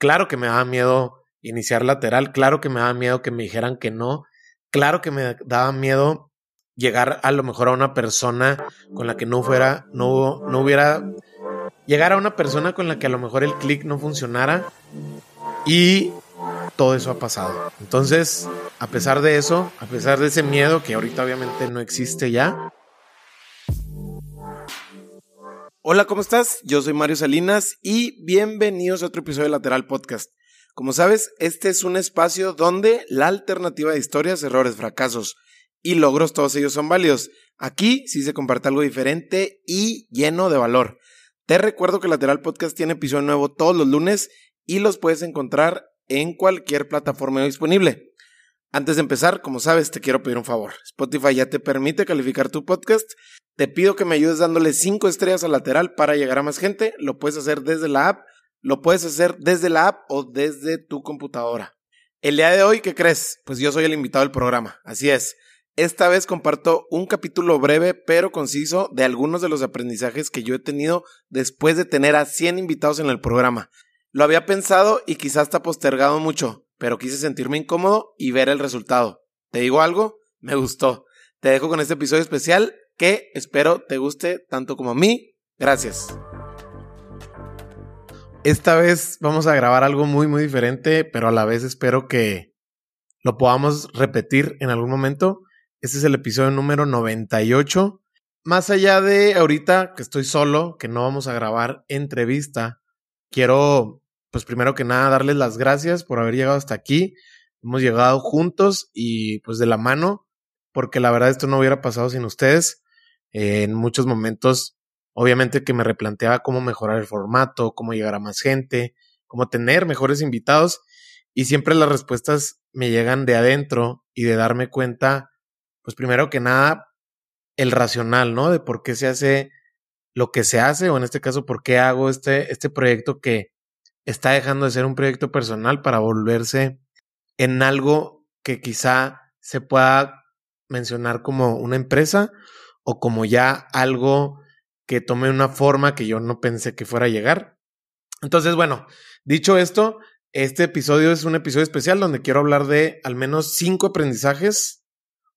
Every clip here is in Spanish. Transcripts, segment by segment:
Claro que me daba miedo iniciar lateral, claro que me daba miedo que me dijeran que no, claro que me daba miedo llegar a lo mejor a una persona con la que no fuera, no, no hubiera, llegar a una persona con la que a lo mejor el clic no funcionara y todo eso ha pasado. Entonces, a pesar de eso, a pesar de ese miedo que ahorita obviamente no existe ya. Hola, ¿cómo estás? Yo soy Mario Salinas y bienvenidos a otro episodio de Lateral Podcast. Como sabes, este es un espacio donde la alternativa de historias, errores, fracasos y logros, todos ellos son válidos. Aquí sí se comparte algo diferente y lleno de valor. Te recuerdo que Lateral Podcast tiene episodio nuevo todos los lunes y los puedes encontrar en cualquier plataforma disponible. Antes de empezar, como sabes, te quiero pedir un favor. Spotify ya te permite calificar tu podcast. Te pido que me ayudes dándole 5 estrellas al lateral para llegar a más gente. Lo puedes hacer desde la app, lo puedes hacer desde la app o desde tu computadora. El día de hoy, ¿qué crees? Pues yo soy el invitado del programa. Así es. Esta vez comparto un capítulo breve pero conciso de algunos de los aprendizajes que yo he tenido después de tener a 100 invitados en el programa. Lo había pensado y quizás está postergado mucho, pero quise sentirme incómodo y ver el resultado. ¿Te digo algo? Me gustó. Te dejo con este episodio especial que espero te guste tanto como a mí. Gracias. Esta vez vamos a grabar algo muy muy diferente, pero a la vez espero que lo podamos repetir en algún momento. Este es el episodio número 98. Más allá de ahorita que estoy solo, que no vamos a grabar entrevista, quiero, pues primero que nada, darles las gracias por haber llegado hasta aquí. Hemos llegado juntos y pues de la mano, porque la verdad esto no hubiera pasado sin ustedes. en muchos momentos, obviamente que me replanteaba cómo mejorar el formato, cómo llegar a más gente, cómo tener mejores invitados. Y siempre las respuestas me llegan de adentro y de darme cuenta, pues primero que nada, el racional, ¿no? De por qué se hace lo que se hace, o en este caso, por qué hago este, este proyecto que está dejando de ser un proyecto personal para volverse en algo que quizá se pueda mencionar como una empresa o como ya algo que tome una forma que yo no pensé que fuera a llegar. Entonces, bueno, dicho esto, este episodio es un episodio especial donde quiero hablar de al menos cinco aprendizajes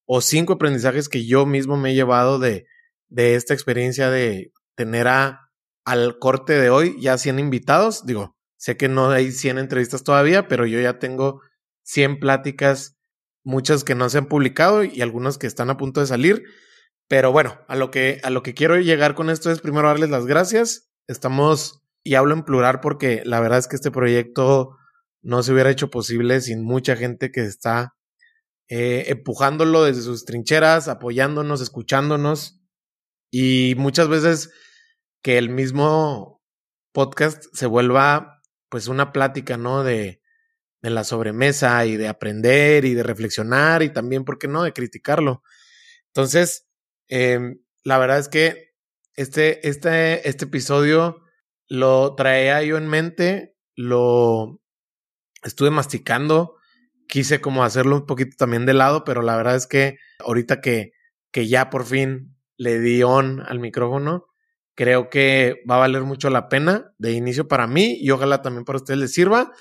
o cinco aprendizajes que yo mismo me he llevado de, de esta experiencia de tener a, al corte de hoy ya 100 invitados. Digo, sé que no hay 100 entrevistas todavía, pero yo ya tengo 100 pláticas, muchas que no se han publicado y algunas que están a punto de salir. Pero bueno, a lo que, a lo que quiero llegar con esto es primero darles las gracias. Estamos, y hablo en plural porque la verdad es que este proyecto no se hubiera hecho posible sin mucha gente que está eh, empujándolo desde sus trincheras, apoyándonos, escuchándonos. Y muchas veces que el mismo podcast se vuelva pues una plática, ¿no? De, de la sobremesa y de aprender y de reflexionar y también, ¿por qué no?, de criticarlo. Entonces, eh, la verdad es que este, este, este episodio lo traía yo en mente, lo estuve masticando, quise como hacerlo un poquito también de lado, pero la verdad es que ahorita que, que ya por fin le di on al micrófono, creo que va a valer mucho la pena de inicio para mí y ojalá también para ustedes les sirva.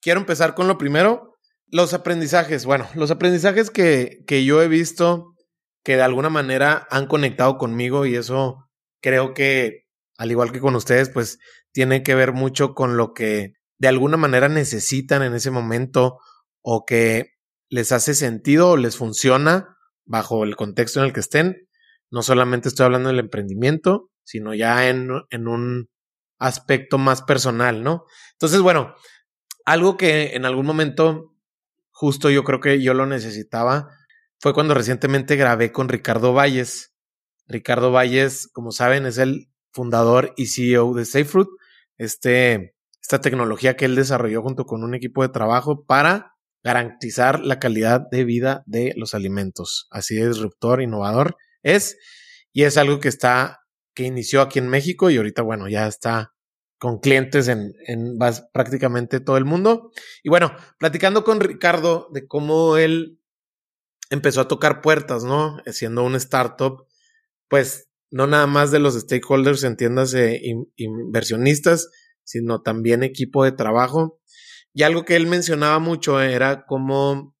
Quiero empezar con lo primero, los aprendizajes. Bueno, los aprendizajes que, que yo he visto que de alguna manera han conectado conmigo y eso creo que, al igual que con ustedes, pues tiene que ver mucho con lo que de alguna manera necesitan en ese momento o que les hace sentido o les funciona bajo el contexto en el que estén. No solamente estoy hablando del emprendimiento, sino ya en, en un aspecto más personal, ¿no? Entonces, bueno, algo que en algún momento, justo yo creo que yo lo necesitaba, fue cuando recientemente grabé con Ricardo Valles. Ricardo Valles, como saben, es el fundador y CEO de SafeFruit, este, esta tecnología que él desarrolló junto con un equipo de trabajo para garantizar la calidad de vida de los alimentos. Así de disruptor, innovador es, y es algo que está, que inició aquí en México y ahorita, bueno, ya está con clientes en, en prácticamente todo el mundo. Y bueno, platicando con Ricardo de cómo él empezó a tocar puertas, ¿no? Siendo un startup, pues no nada más de los stakeholders, entiéndase, inversionistas, sino también equipo de trabajo. Y algo que él mencionaba mucho era cómo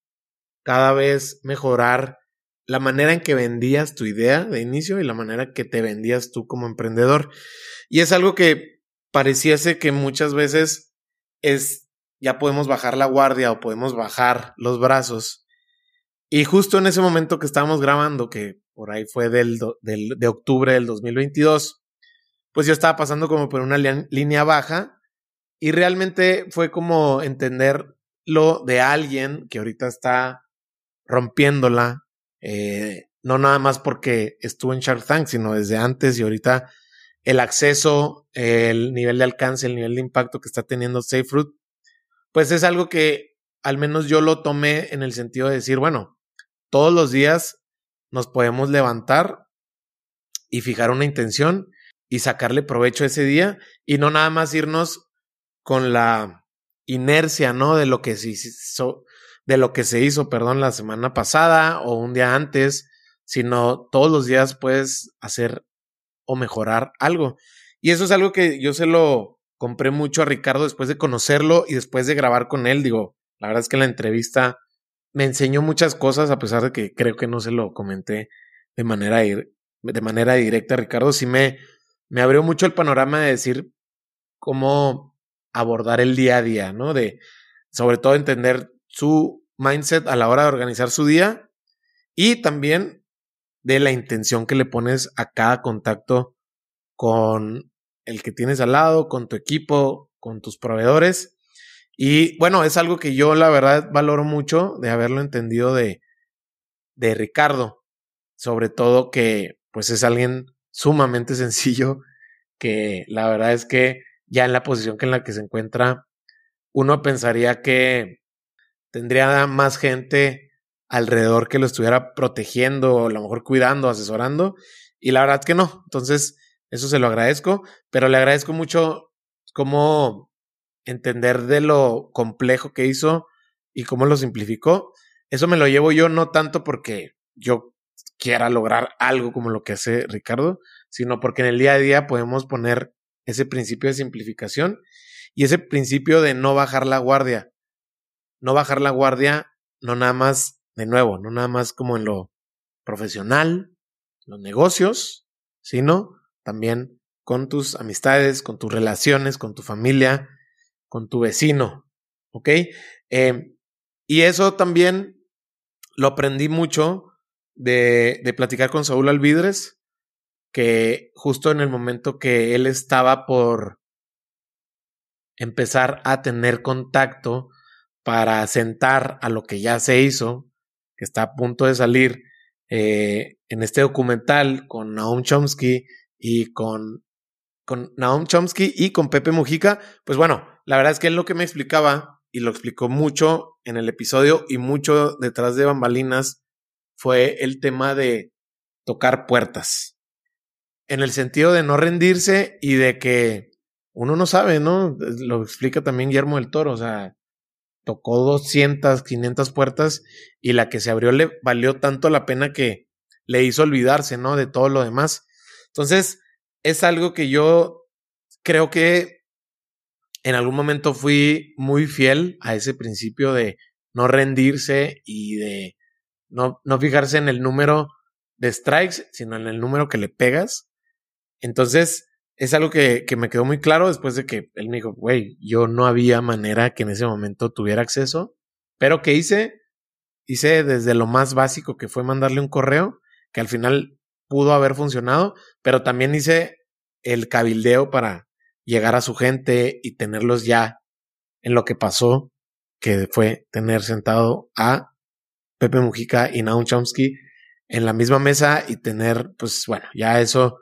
cada vez mejorar la manera en que vendías tu idea de inicio y la manera que te vendías tú como emprendedor. Y es algo que pareciese que muchas veces es, ya podemos bajar la guardia o podemos bajar los brazos. Y justo en ese momento que estábamos grabando, que por ahí fue del, de octubre del 2022, pues yo estaba pasando como por una línea baja y realmente fue como entender lo de alguien que ahorita está rompiéndola, eh, no nada más porque estuvo en Shark Tank, sino desde antes y ahorita el acceso, el nivel de alcance, el nivel de impacto que está teniendo Fruit, pues es algo que al menos yo lo tomé en el sentido de decir, bueno, todos los días nos podemos levantar y fijar una intención y sacarle provecho ese día y no nada más irnos con la inercia, ¿no? De lo que hizo, de lo que se hizo, perdón, la semana pasada o un día antes, sino todos los días puedes hacer o mejorar algo. Y eso es algo que yo se lo compré mucho a Ricardo después de conocerlo y después de grabar con él. Digo, la verdad es que la entrevista me enseñó muchas cosas, a pesar de que creo que no se lo comenté de manera, de manera directa. Ricardo sí me, me abrió mucho el panorama de decir cómo abordar el día a día, ¿no? De sobre todo entender su mindset a la hora de organizar su día y también de la intención que le pones a cada contacto con el que tienes al lado, con tu equipo, con tus proveedores. Y bueno, es algo que yo la verdad valoro mucho de haberlo entendido de, de Ricardo. Sobre todo que pues es alguien sumamente sencillo que la verdad es que ya en la posición que en la que se encuentra, uno pensaría que tendría más gente alrededor que lo estuviera protegiendo, a lo mejor cuidando, asesorando, y la verdad que no. Entonces, eso se lo agradezco, pero le agradezco mucho cómo entender de lo complejo que hizo y cómo lo simplificó. Eso me lo llevo yo no tanto porque yo quiera lograr algo como lo que hace Ricardo, sino porque en el día a día podemos poner ese principio de simplificación y ese principio de no bajar la guardia no bajar la guardia, no nada más, de nuevo, no nada más como en lo profesional, los negocios, sino también con tus amistades, con tus relaciones, con tu familia, con tu vecino, ¿ok? Em, y eso también lo aprendí mucho de, de platicar con Saúl Alvidres, que justo en el momento que él estaba por empezar a tener contacto para sentar a lo que ya se hizo, que está a punto de salir eh, en este documental con Naum Chomsky y con, con Chomsky y con Pepe Mujica, pues bueno, la verdad es que él lo que me explicaba y lo explicó mucho en el episodio y mucho detrás de bambalinas fue el tema de tocar puertas. En el sentido de no rendirse y de que uno no sabe, ¿no? Lo explica también Guillermo del Toro, o sea, tocó 200, 500 puertas y la que se abrió le valió tanto la pena que le hizo olvidarse, ¿no? De todo lo demás. Entonces, es algo que yo creo que en algún momento fui muy fiel a ese principio de no rendirse y de no, no fijarse en el número de strikes, sino en el número que le pegas. Entonces, es algo que, que, me quedó muy claro después de que él me dijo, güey, yo no había manera que en ese momento tuviera acceso, pero ¿qué hice? Hice desde lo más básico que fue mandarle un correo, que al final pudo haber funcionado, pero también hice el cabildeo para llegar a su gente y tenerlos ya en lo que pasó, que fue tener sentado a Pepe Mujica y Naum Chomsky en la misma mesa y tener, pues bueno, ya eso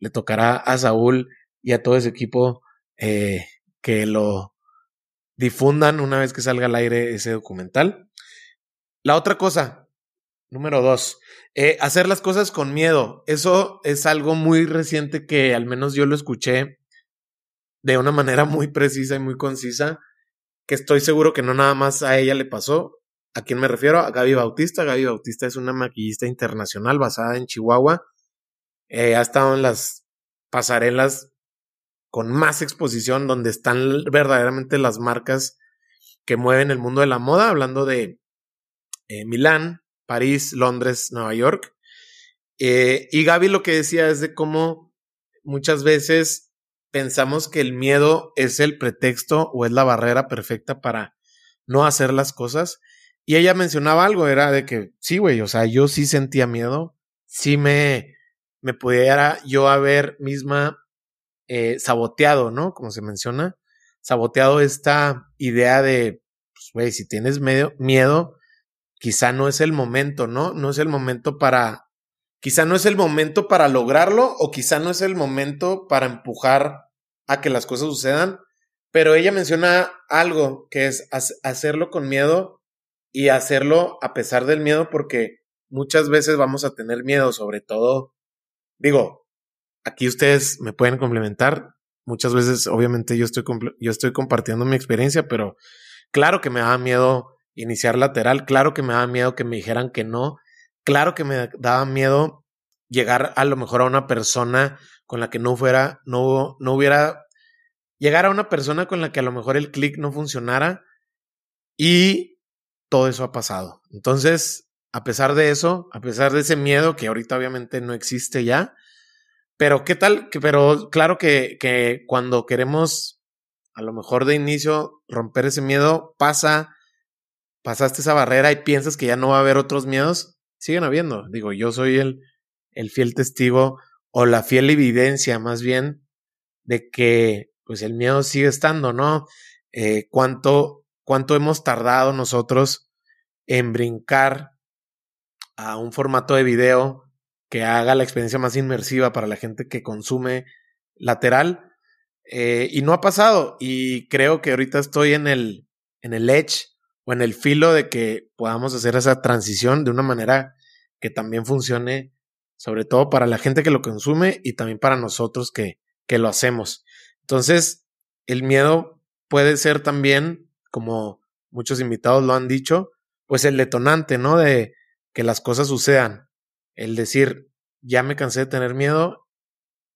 le tocará a Saúl y a todo ese equipo eh, que lo difundan una vez que salga al aire ese documental. La otra cosa, número dos, eh, hacer las cosas con miedo. Eso es algo muy reciente que al menos yo lo escuché de una manera muy precisa y muy concisa, que estoy seguro que no nada más a ella le pasó. ¿A quién me refiero? A Gaby Bautista. Gaby Bautista es una maquillista internacional basada en Chihuahua eh, ha estado en las pasarelas con más exposición, donde están verdaderamente las marcas que mueven el mundo de la moda, hablando de eh, Milán, París, Londres, Nueva York. Eh, y Gaby lo que decía es de cómo muchas veces pensamos que el miedo es el pretexto o es la barrera perfecta para no hacer las cosas. Y ella mencionaba algo, era de que sí, güey, o sea, yo sí sentía miedo, sí me, me pudiera yo haber misma eh, saboteado, ¿no? Como se menciona, saboteado esta idea de, pues, güey, si tienes medio, miedo, quizá no es el momento, ¿no? No es el momento para, quizá no es el momento para lograrlo o quizá no es el momento para empujar a que las cosas sucedan, pero ella menciona algo que es hacerlo con miedo y hacerlo a pesar del miedo porque muchas veces vamos a tener miedo, sobre todo, digo, aquí ustedes me pueden complementar, muchas veces obviamente yo estoy, yo estoy compartiendo mi experiencia, pero claro que me daba miedo iniciar lateral. Claro que me daba miedo que me dijeran que no. Claro que me daba miedo llegar a lo mejor a una persona con la que no fuera, no, no hubiera, llegar a una persona con la que a lo mejor el clic no funcionara y todo eso ha pasado. Entonces, a pesar de eso, a pesar de ese miedo que ahorita obviamente no existe ya, pero qué tal, pero claro que, que cuando queremos a lo mejor de inicio romper ese miedo pasa pasaste esa barrera y piensas que ya no va a haber otros miedos, siguen habiendo. Digo, yo soy el, el fiel testigo o la fiel evidencia más bien de que pues el miedo sigue estando, ¿no? Eh, cuánto, cuánto hemos tardado nosotros en brincar a un formato de video que haga la experiencia más inmersiva para la gente que consume lateral. Eh, y no ha pasado. Y creo que ahorita estoy en el, en el edge o en el filo de que podamos hacer esa transición de una manera que también funcione, sobre todo para la gente que lo consume y también para nosotros que, que lo hacemos. Entonces, el miedo puede ser también, como muchos invitados lo han dicho, pues el detonante, ¿no? De que las cosas sucedan. El decir, ya me cansé de tener miedo,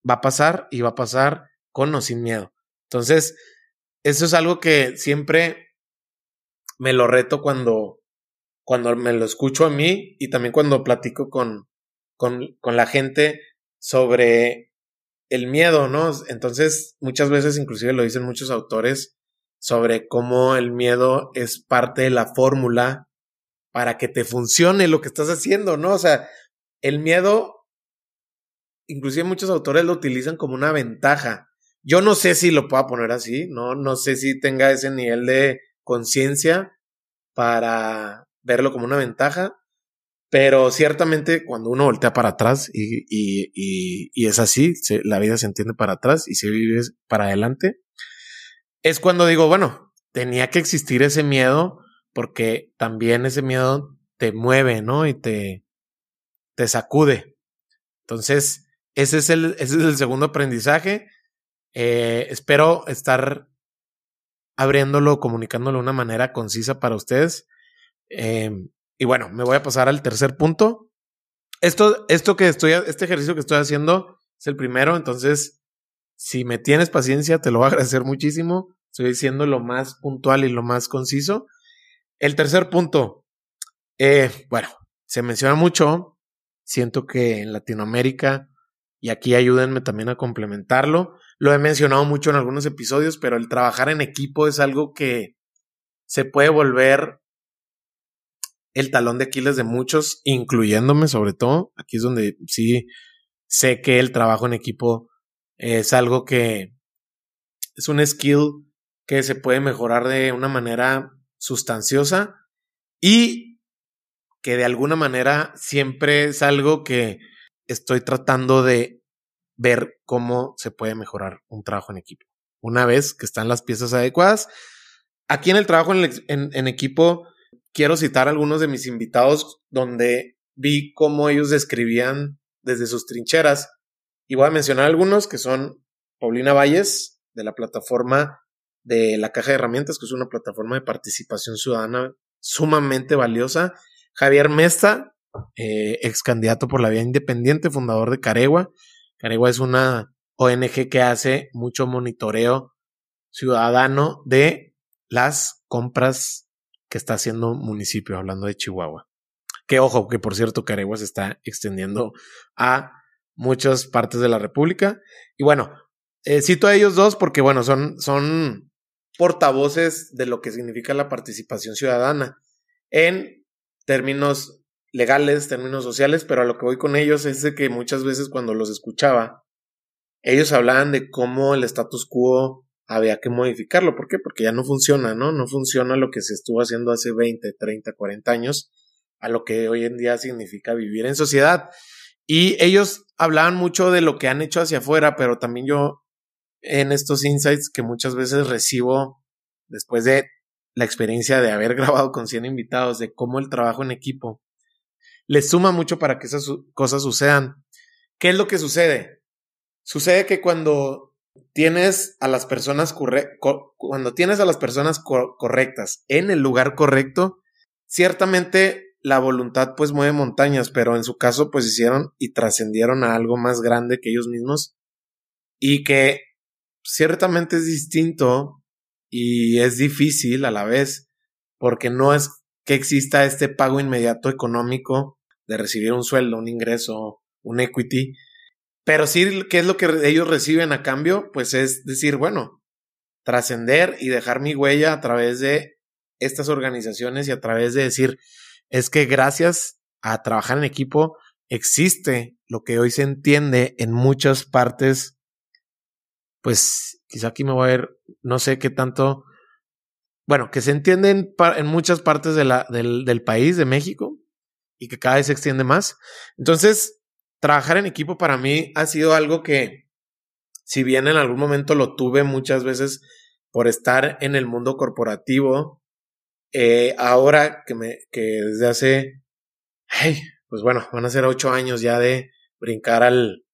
va a pasar y va a pasar con o sin miedo. Entonces, eso es algo que siempre me lo reto cuando, cuando me lo escucho a mí y también cuando platico con, con, con la gente sobre el miedo, ¿no? Entonces, muchas veces, inclusive lo dicen muchos autores, sobre cómo el miedo es parte de la fórmula para que te funcione lo que estás haciendo, ¿no? O sea, el miedo, inclusive muchos autores lo utilizan como una ventaja. Yo no sé si lo pueda poner así, ¿no? No sé si tenga ese nivel de conciencia para verlo como una ventaja, pero ciertamente cuando uno voltea para atrás y, y, y, es así, la vida se entiende para atrás y se vive para adelante, es cuando digo, bueno, tenía que existir ese miedo porque también ese miedo te mueve, ¿no? Y te, te sacude. Entonces, ese es el, ese es el segundo aprendizaje. Eh, espero estar abriéndolo, comunicándolo de una manera concisa para ustedes. Em, y bueno, me voy a pasar al tercer punto. Esto, esto que estoy, este ejercicio que estoy haciendo es el primero, entonces, si me tienes paciencia, te lo voy a agradecer muchísimo. Estoy diciendo lo más puntual y lo más conciso. El tercer punto, eh, bueno, se menciona mucho. Siento que en Latinoamérica, y aquí ayúdenme también a complementarlo, lo he mencionado mucho en algunos episodios, pero el trabajar en equipo es algo que se puede volver el talón de Aquiles de muchos, incluyéndome sobre todo. Aquí es donde sí sé que el trabajo en equipo es algo que es un skill que se puede mejorar de una manera sustanciosa y que de alguna manera siempre es algo que estoy tratando de ver cómo se puede mejorar un trabajo en equipo. Una vez que están las piezas adecuadas, aquí en el trabajo en, equipo, quiero citar algunos de mis invitados donde vi cómo ellos describían desde sus trincheras. Y voy a mencionar algunos que son Paulina Valles, de la plataforma de la Caja de Herramientas, que es una plataforma de participación ciudadana sumamente valiosa. Javier Mesta, eh, ex candidato por la vía independiente, fundador de Caregua, Caregua es una ONG que hace mucho monitoreo ciudadano de las compras que está haciendo municipio, hablando de Chihuahua. Que ojo, que por cierto, Caregua se está extendiendo a muchas partes de la República. Y bueno, eh, cito a ellos dos porque, bueno, son, son portavoces de lo que significa la participación ciudadana en términos legales, términos sociales, pero a lo que voy con ellos es de que muchas veces cuando los escuchaba, ellos hablaban de cómo el status quo había que modificarlo. ¿Por qué? Porque ya no funciona, ¿no? No funciona lo que se estuvo haciendo hace 20, 30, 40 años a lo que hoy en día significa vivir en sociedad. Y ellos hablaban mucho de lo que han hecho hacia afuera, pero también yo en estos insights que muchas veces recibo después de la experiencia de haber grabado con 100 invitados, de cómo el trabajo en equipo les suma mucho para que esas cosas sucedan. ¿Qué es lo que sucede? Sucede que cuando tienes a las personas cuando tienes a las personas correctas en el lugar correcto, ciertamente la voluntad pues mueve montañas, pero en su caso pues hicieron y trascendieron a algo más grande que ellos mismos y que ciertamente es distinto y es difícil a la vez porque no es que exista este pago inmediato económico de recibir un sueldo, un ingreso, un equity, pero sí, ¿qué es lo que ellos reciben a cambio? Pues es decir, bueno, trascender y dejar mi huella a través de estas organizaciones y a través de decir, es que gracias a trabajar en equipo existe lo que hoy se entiende en muchas partes, pues quizá aquí me voy a ver, no sé qué tanto, bueno, que se entiende en, muchas partes de la, del, del país, de México, y que cada vez se extiende más. Entonces, trabajar en equipo para mí ha sido algo que, si bien en algún momento lo tuve muchas veces por estar en el mundo corporativo, eh, ahora que me, que desde hace, pues bueno, van a ser ocho años ya de brincar al,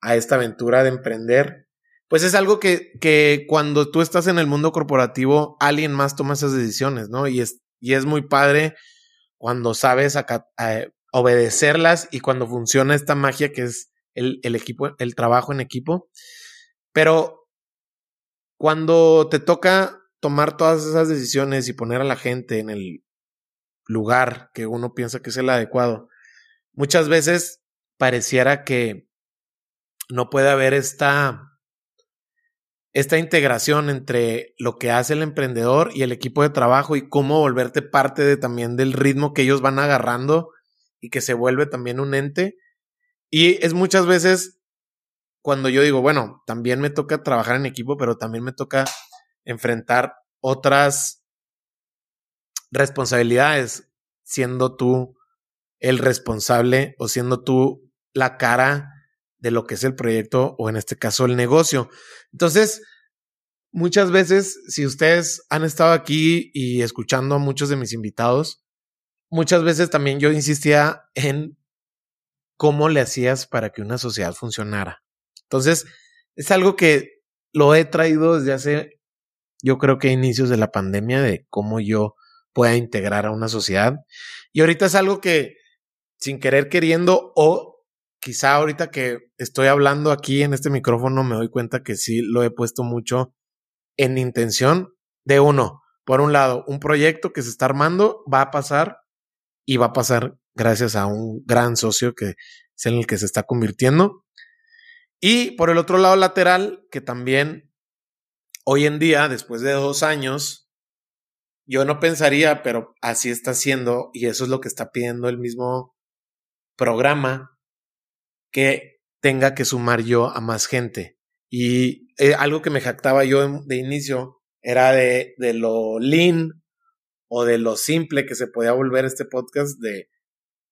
a esta aventura de emprender, pues es algo que, que cuando tú estás en el mundo corporativo, alguien más toma esas decisiones, ¿no? Y es, y es muy padre cuando sabes obedecerlas y cuando funciona esta magia que es el, equipo, el trabajo en equipo. Pero cuando te toca tomar todas esas decisiones y poner a la gente en el lugar que uno piensa que es el adecuado, muchas veces pareciera que no puede haber esta, esta integración entre lo que hace el emprendedor y el equipo de trabajo y cómo volverte parte de, también del ritmo que ellos van agarrando y que se vuelve también un ente. Y es muchas veces cuando yo digo, bueno, también me toca trabajar en equipo, pero también me toca enfrentar otras responsabilidades, siendo tú el responsable o siendo tú la cara de lo que es el proyecto o en este caso el negocio. Entonces, muchas veces, si ustedes han estado aquí y escuchando a muchos de mis invitados, muchas veces también yo insistía en cómo le hacías para que una sociedad funcionara. Entonces, es algo que lo he traído desde hace yo creo que inicios de la pandemia de cómo yo pueda integrar a una sociedad. Y ahorita es algo que sin querer queriendo o quizá ahorita que estoy hablando aquí en este micrófono me doy cuenta que sí lo he puesto mucho en intención de uno. Por un lado, un proyecto que se está armando va a pasar y va a pasar gracias a un gran socio que es en el que se está convirtiendo. Y por el otro lado lateral, que también hoy en día, después de dos años, yo no pensaría, pero así está siendo y eso es lo que está pidiendo el mismo programa, que tenga que sumar yo a más gente. Y eh, algo que me jactaba yo de inicio era de, de lo lean o de lo simple que se podía volver este podcast de,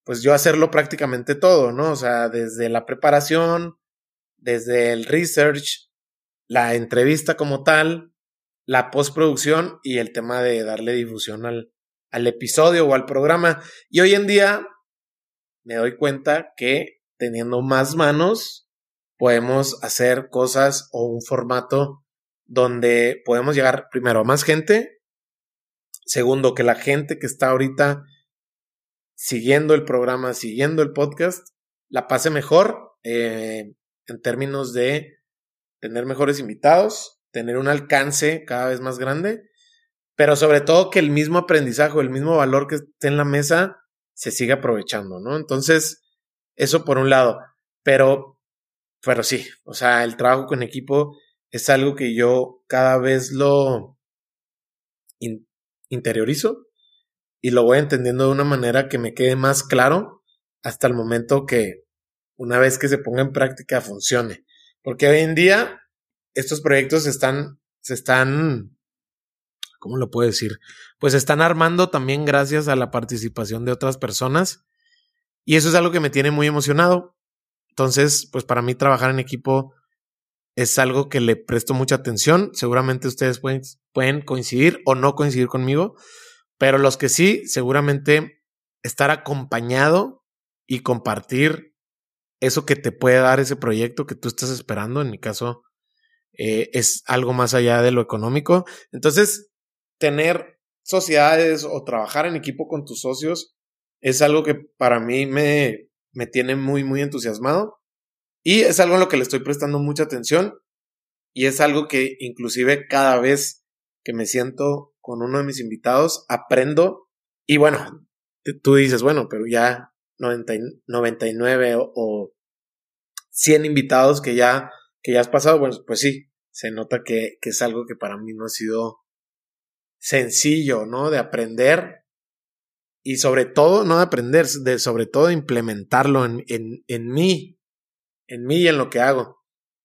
pues yo hacerlo prácticamente todo, ¿no? O sea, desde la preparación, desde el research, la entrevista como tal, la postproducción y el tema de darle difusión al, al episodio o al programa. Y hoy en día me doy cuenta que teniendo más manos podemos hacer cosas o un formato donde podemos llegar primero a más gente. Segundo, que la gente que está ahorita siguiendo el programa, siguiendo el podcast, la pase mejor eh, en términos de tener mejores invitados, tener un alcance cada vez más grande, pero sobre todo que el mismo aprendizaje, el mismo valor que esté en la mesa se siga aprovechando, ¿no? Entonces, eso por un lado, pero, pero sí, o sea, el trabajo con equipo es algo que yo cada vez lo interiorizo y lo voy entendiendo de una manera que me quede más claro hasta el momento que una vez que se ponga en práctica funcione. Porque hoy en día estos proyectos están, se están, ¿cómo lo puedo decir? Pues están armando también gracias a la participación de otras personas. Y eso es algo que me tiene muy emocionado. Entonces, pues para mí trabajar en equipo es algo que le presto mucha atención. Seguramente ustedes pueden, pueden coincidir o no coincidir conmigo, pero los que sí, seguramente estar acompañado y compartir eso que te puede dar ese proyecto que tú estás esperando, en mi caso, eh, es algo más allá de lo económico. Entonces, tener sociedades o trabajar en equipo con tus socios es algo que para mí me, me tiene muy, muy entusiasmado. Y es algo en lo que le estoy prestando mucha atención. Y es algo que inclusive cada vez que me siento con uno de mis invitados, aprendo. Y bueno, tú dices, bueno, pero ya 90, 99 o, o 100 invitados que ya, que ya has pasado, bueno, pues sí, se nota que, que es algo que para mí no ha sido sencillo, ¿no? De aprender y sobre todo, no de aprender, de sobre todo implementarlo en, en, en mí, en mí y en lo que hago.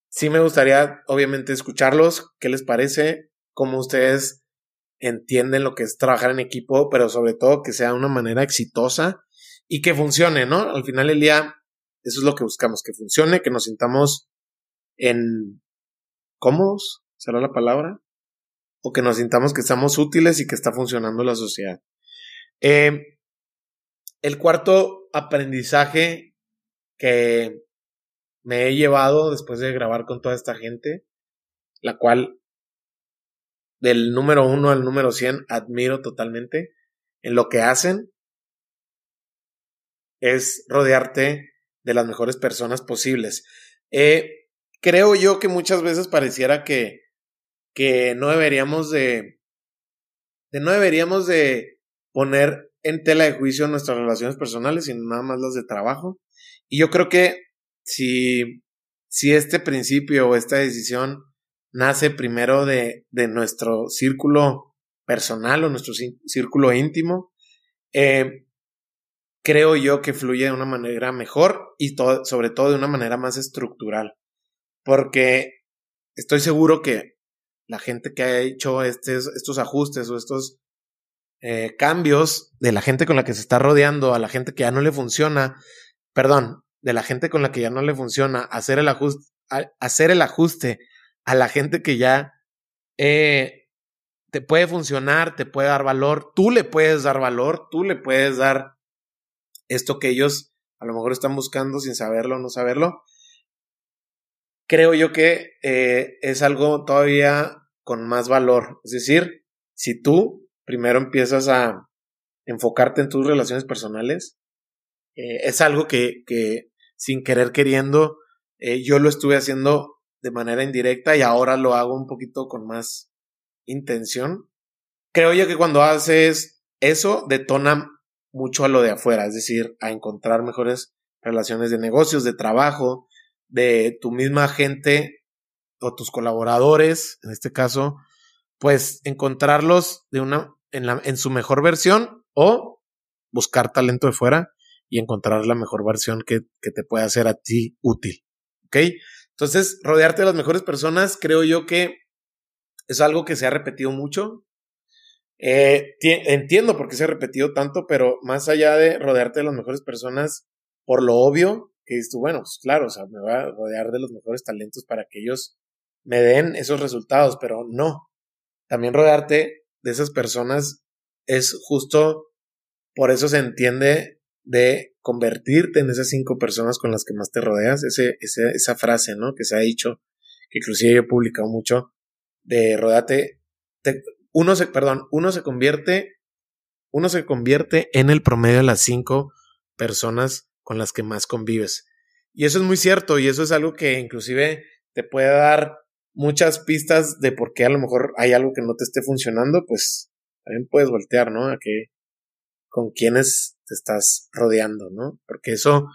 Sí me gustaría, obviamente, escucharlos, qué les parece, cómo ustedes entienden lo que es trabajar en equipo, pero sobre todo que sea de una manera exitosa y que funcione, ¿no? Al final del día, eso es lo que buscamos, que funcione, que nos sintamos en cómodos, será la palabra, o que nos sintamos que estamos útiles y que está funcionando la sociedad. Eh, el cuarto aprendizaje que me he llevado después de grabar con toda esta gente, la cual del número uno al número cien admiro totalmente en lo que hacen, es rodearte de las mejores personas posibles. Eh, creo yo que muchas veces pareciera que, que no deberíamos de, de no deberíamos de poner en tela de juicio nuestras relaciones personales, sino nada más las de trabajo. Y yo creo que si, si este principio o esta decisión nace primero de, de nuestro círculo personal o nuestro círculo íntimo, eh, creo yo que fluye de una manera mejor y sobre todo de una manera más estructural porque estoy seguro que la gente que ha hecho estos, estos ajustes o estos eh, cambios de la gente con la que se está rodeando, a la gente que ya no le funciona, perdón, de la gente con la que ya no le funciona, hacer el ajuste, hacer el ajuste a la gente que ya eh, te puede funcionar, te puede dar valor, tú le puedes dar valor, tú le puedes dar esto que ellos a lo mejor están buscando sin saberlo no saberlo creo yo que eh, es algo todavía con más valor. Es decir, si tú primero empiezas a enfocarte en tus relaciones personales, eh, es algo que, sin querer queriendo, eh, yo lo estuve haciendo de manera indirecta y ahora lo hago un poquito con más intención. Creo yo que cuando haces eso, detona mucho a lo de afuera, es decir, a encontrar mejores relaciones de negocios, de trabajo, de tu misma gente o tus colaboradores, en este caso, pues encontrarlos de una, en, su mejor versión o buscar talento de fuera y encontrar la mejor versión que, que te pueda hacer a ti útil. Entonces, rodearte de las mejores personas, creo yo que es algo que se ha repetido mucho. Eh, entiendo por qué se ha repetido tanto, pero más allá de rodearte de las mejores personas, por lo obvio, que dices tú, bueno, pues claro, o sea, me voy a rodear de los mejores talentos para que ellos me den esos resultados, pero no. También rodearte de esas personas es justo, por eso se entiende de convertirte en esas cinco personas con las que más te rodeas, ese, esa frase, ¿no? Que se ha dicho, que inclusive yo he publicado mucho, de rodeate, uno se, perdón, uno se convierte, uno se convierte en el promedio de las cinco personas con las que más convives. Y eso es muy cierto y eso es algo que inclusive te puede dar muchas pistas de por qué a lo mejor hay algo que no te esté funcionando, pues también puedes voltear, ¿no? A que con quiénes te estás rodeando, ¿no? Porque eso,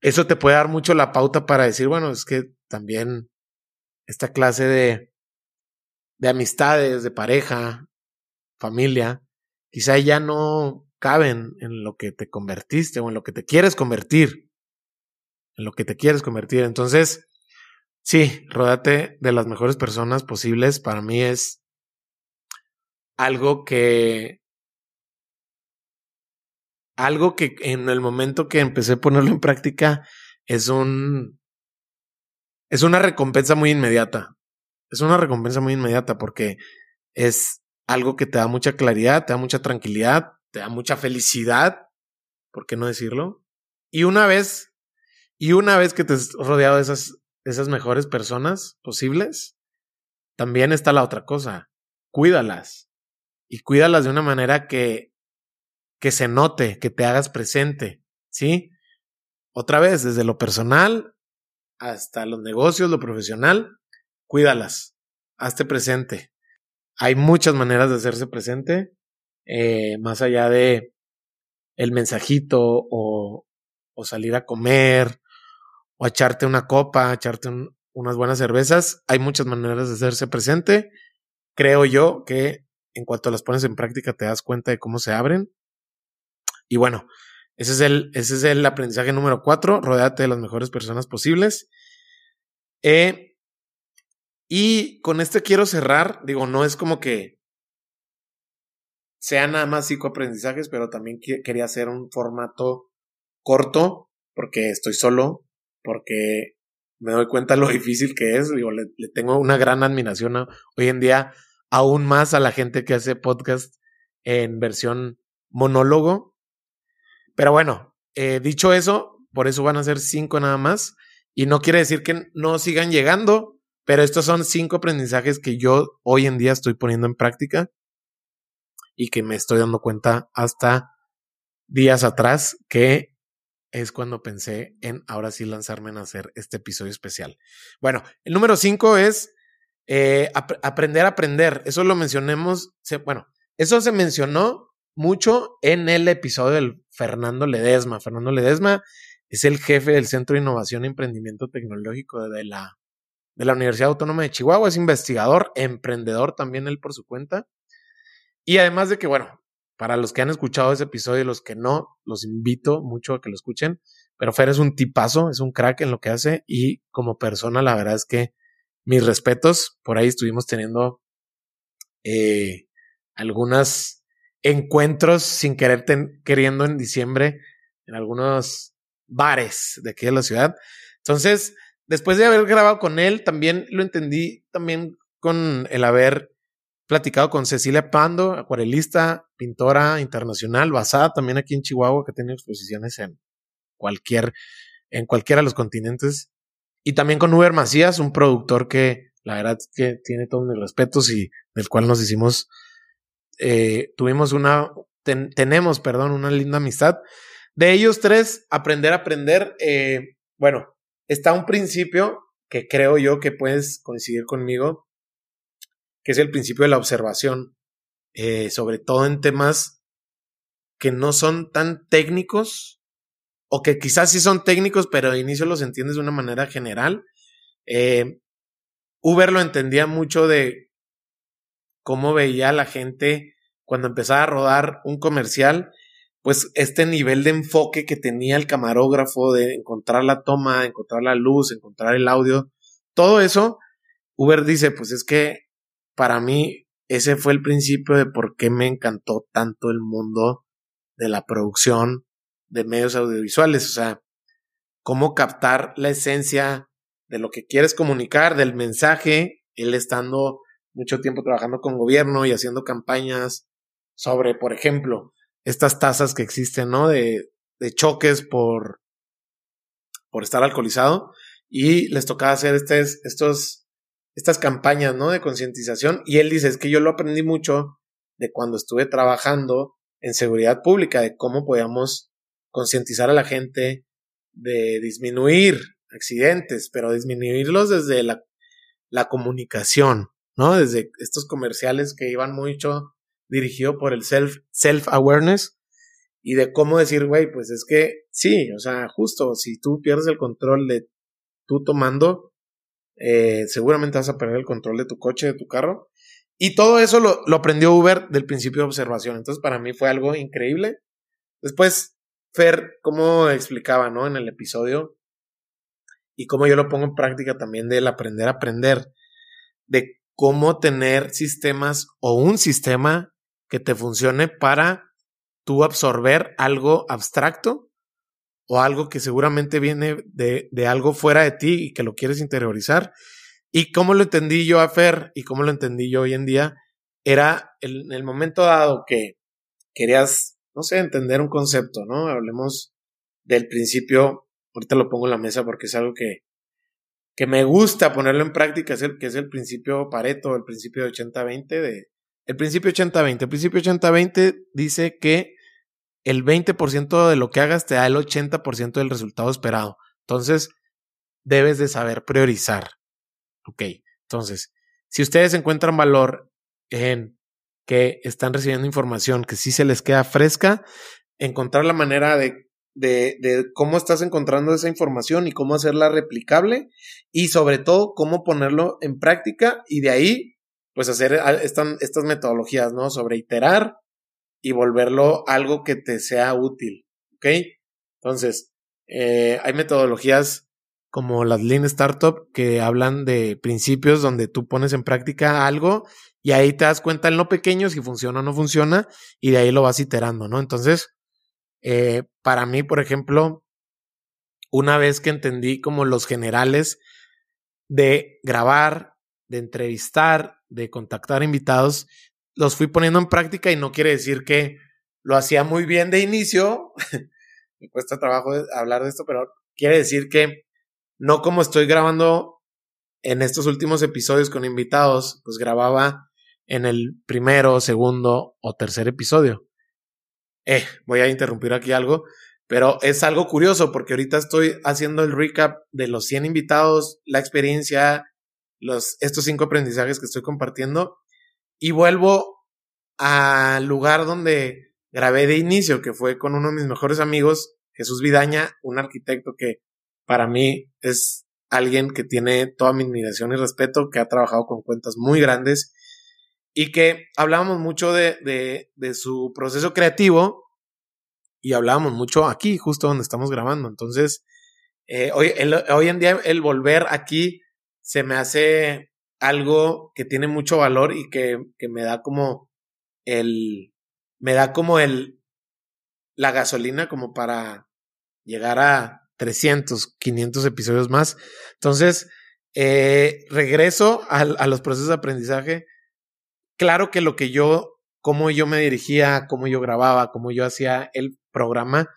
eso te puede dar mucho la pauta para decir, bueno, es que también esta clase de, de amistades, de pareja, familia, quizá ya no caben en lo que te convertiste o en lo que te quieres convertir. En lo que te quieres convertir. Entonces, sí, rodate de las mejores personas posibles. Para mí es algo que algo que en el momento que empecé a ponerlo en práctica es un es una recompensa muy inmediata. Es una recompensa muy inmediata porque es algo que te da mucha claridad, te da mucha tranquilidad, te da mucha felicidad, ¿por qué no decirlo? Y una vez, y una vez que te has rodeado de esas, esas mejores personas posibles, también está la otra cosa, cuídalas. Y cuídalas de una manera que, que se note, que te hagas presente, ¿sí? Otra vez, desde lo personal hasta los negocios, lo profesional, cuídalas, hazte presente. Hay muchas maneras de hacerse presente, eh, más allá de el mensajito o, o, salir a comer o echarte una copa, echarte unas buenas cervezas. Hay muchas maneras de hacerse presente. Creo yo que en cuanto las pones en práctica te das cuenta de cómo se abren. Y bueno, ese es el, ese es el aprendizaje número cuatro. Rodéate de las mejores personas posibles. Eh, y con este quiero cerrar, digo, no es como que sea nada más psicoaprendizajes, pero también quería hacer un formato corto, porque estoy solo, porque me doy cuenta lo difícil que es, le, tengo una gran admiración hoy en día, aún más a la gente que hace podcast en versión monólogo. Pero bueno, eh, dicho eso, por eso van a ser cinco nada más. Y no quiere decir que no sigan llegando, pero estos son cinco aprendizajes que yo hoy en día estoy poniendo en práctica y que me estoy dando cuenta hasta días atrás que es cuando pensé en ahora sí lanzarme en hacer este episodio especial. Bueno, el número cinco es eh, aprender a aprender. Eso lo mencionemos, bueno, eso se mencionó mucho en el episodio del Fernando Ledesma. Fernando Ledesma es el jefe del Centro de Innovación y Emprendimiento Tecnológico de la de la Universidad Autónoma de Chihuahua, es investigador, emprendedor también él por su cuenta. Y además de que, bueno, para los que han escuchado ese episodio y los que no, los invito mucho a que lo escuchen. Pero Fer es un tipazo, es un crack en lo que hace y como persona la verdad es que mis respetos, por ahí estuvimos teniendo eh, algunos encuentros sin querer queriendo en diciembre en algunos bares de aquí de la ciudad. Entonces, después de haber grabado con él, también lo entendí también con el haber platicado con Cecilia Pando, acuarelista, pintora internacional, basada también aquí en Chihuahua, que tiene exposiciones en cualquier, en cualquiera de los continentes. Y también con Uber Macías, un productor que la verdad es que tiene todos mis respetos y del cual nos hicimos, eh, tuvimos una, tenemos, perdón, una linda amistad. De ellos tres, aprender a aprender, eh, bueno, está un principio que creo yo que puedes coincidir conmigo, que es el principio de la observación, eh, sobre todo en temas que no son tan técnicos, o que quizás sí son técnicos, pero de inicio los entiendes de una manera general. Eh, Uber lo entendía mucho de cómo veía a la gente cuando empezaba a rodar un comercial pues este nivel de enfoque que tenía el camarógrafo de encontrar la toma, encontrar la luz, encontrar el audio, todo eso, Uber dice, pues es que para mí ese fue el principio de por qué me encantó tanto el mundo de la producción de medios audiovisuales, o sea, cómo captar la esencia de lo que quieres comunicar, del mensaje, él estando mucho tiempo trabajando con gobierno y haciendo campañas sobre, por ejemplo, estas tasas que existen, ¿no? De, de choques por, por estar alcoholizado y les tocaba hacer estes, estos, estas campañas, ¿no? De concientización y él dice, es que yo lo aprendí mucho de cuando estuve trabajando en seguridad pública, de cómo podíamos concientizar a la gente de disminuir accidentes, pero disminuirlos desde la, comunicación, ¿no? Desde estos comerciales que iban mucho dirigido por el self, self-awareness y de cómo decir, güey, pues es que sí, o sea, justo si tú pierdes el control de tú tomando, eh, seguramente vas a perder el control de tu coche, de tu carro. Y todo eso lo, aprendió Uber del principio de observación. Entonces, para mí fue algo increíble. Después, Fer, como explicaba, ¿no? En el episodio, y cómo yo lo pongo en práctica también del aprender a aprender, de cómo tener sistemas o un sistema que te funcione para tú absorber algo abstracto o algo que seguramente viene de, de, algo fuera de ti y que lo quieres interiorizar. Y cómo lo entendí yo a Fer y cómo lo entendí yo hoy en día, era en el momento dado que querías, no sé, entender un concepto, ¿no? Hablemos del principio, ahorita lo pongo en la mesa porque es algo que, que me gusta ponerlo en práctica, es el, que es el principio Pareto, el principio de 80-20, de, el principio 80-20. El principio 80-20 dice que el 20% de lo que hagas te da el 80% del resultado esperado. Entonces, debes de saber priorizar. Ok, entonces, si ustedes encuentran valor en que están recibiendo información que sí se les queda fresca, encontrar la manera de, de, de cómo estás encontrando esa información y cómo hacerla replicable y sobre todo cómo ponerlo en práctica y de ahí pues hacer estas, estas metodologías, ¿no? Sobre iterar y volverlo algo que te sea útil, ¿ok? Entonces, eh, hay metodologías como las Lean Startup que hablan de principios donde tú pones en práctica algo y ahí te das cuenta en lo pequeño si funciona o no funciona y de ahí lo vas iterando, ¿no? Entonces, eh, para mí, por ejemplo, una vez que entendí como los generales de grabar, de entrevistar, de contactar invitados, los fui poniendo en práctica y no quiere decir que lo hacía muy bien de inicio. Me cuesta trabajo hablar de esto, pero quiere decir que no como estoy grabando en estos últimos episodios con invitados, pues grababa en el primero, segundo o tercer episodio. Eh, voy a interrumpir aquí algo, pero es algo curioso porque ahorita estoy haciendo el recap de los 100 invitados, la experiencia, los, estos cinco aprendizajes que estoy compartiendo y vuelvo al lugar donde grabé de inicio, que fue con uno de mis mejores amigos, Jesús Vidaña, un arquitecto que para mí es alguien que tiene toda mi admiración y respeto, que ha trabajado con cuentas muy grandes y que hablábamos mucho de, su proceso creativo y hablábamos mucho aquí, justo donde estamos grabando. Entonces, eh, hoy, hoy en día el volver aquí se me hace algo que tiene mucho valor y que, que me da como el, me da como el, la gasolina como para llegar a 300, 500 episodios más. Entonces, eh, regreso a, a, los procesos de aprendizaje. Claro que lo que yo, cómo yo me dirigía, cómo yo grababa, cómo yo hacía el programa,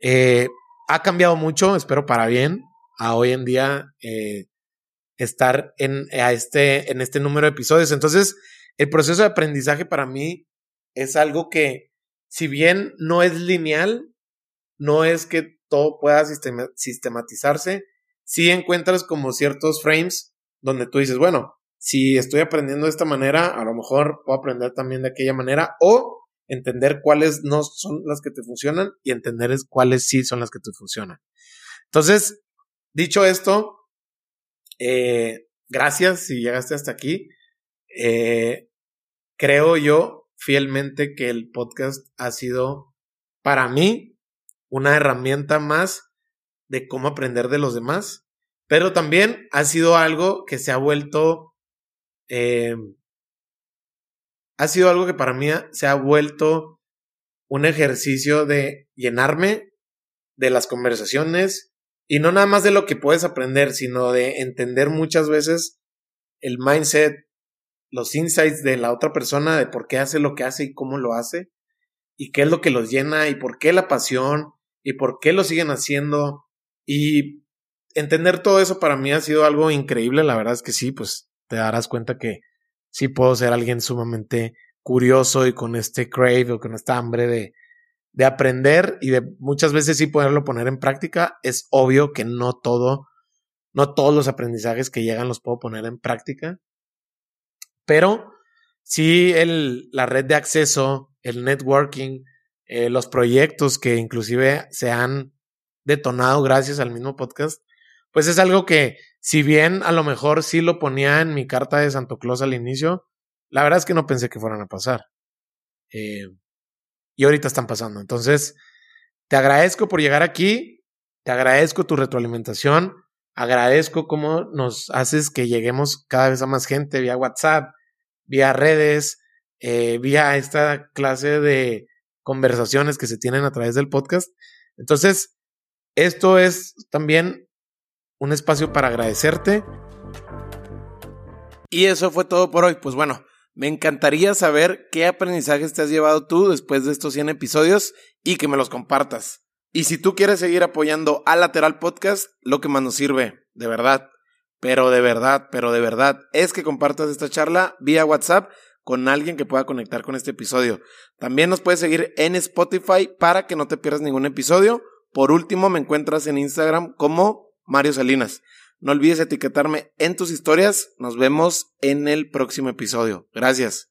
eh, ha cambiado mucho, espero para bien. A hoy en día, eh, estar en, a este, en este número de episodios. Entonces, el proceso de aprendizaje para mí es algo que, si bien no es lineal, no es que todo pueda sistematizarse, si encuentras como ciertos frames donde tú dices, bueno, si estoy aprendiendo de esta manera, a lo mejor puedo aprender también de aquella manera, o entender cuáles no son las que te funcionan y entender cuáles sí son las que te funcionan. Entonces, dicho esto, eh, gracias si llegaste hasta aquí. Eh, creo yo fielmente que el podcast ha sido para mí una herramienta más de cómo aprender de los demás, pero también ha sido algo que se ha vuelto, eh, ha sido algo que para mí se ha vuelto un ejercicio de llenarme de las conversaciones, y no nada más de lo que puedes aprender, sino de entender muchas veces el mindset, los insights de la otra persona, de por qué hace lo que hace y cómo lo hace, y qué es lo que los llena, y por qué la pasión, y por qué lo siguen haciendo. Y entender todo eso para mí ha sido algo increíble. La verdad es que sí, pues te darás cuenta que sí puedo ser alguien sumamente curioso y con este crave o con esta hambre de, de aprender y de muchas veces sí poderlo poner en práctica, es obvio que no todo no todos los aprendizajes que llegan los puedo poner en práctica, pero sí el, la red de acceso, el networking, eh, los proyectos que inclusive se han detonado gracias al mismo podcast, pues es algo que si bien a lo mejor sí lo ponía en mi carta de Santo Claus al inicio, la verdad es que no pensé que fueran a pasar. Eh, y ahorita están pasando. Entonces, te agradezco por llegar aquí, te agradezco tu retroalimentación, agradezco cómo nos haces que lleguemos cada vez a más gente vía WhatsApp, vía redes, eh, vía esta clase de conversaciones que se tienen a través del podcast. Entonces, esto es también un espacio para agradecerte. Y eso fue todo por hoy. Pues bueno, me encantaría saber qué aprendizajes te has llevado tú después de estos 100 episodios y que me los compartas. Y si tú quieres seguir apoyando a Lateral Podcast, lo que más nos sirve, de verdad, pero de verdad, pero de verdad, es que compartas esta charla vía WhatsApp con alguien que pueda conectar con este episodio. También nos puedes seguir en Spotify para que no te pierdas ningún episodio. Por último, me encuentras en Instagram como Mario Salinas. No olvides etiquetarme en tus historias. Nos vemos en el próximo episodio. Gracias.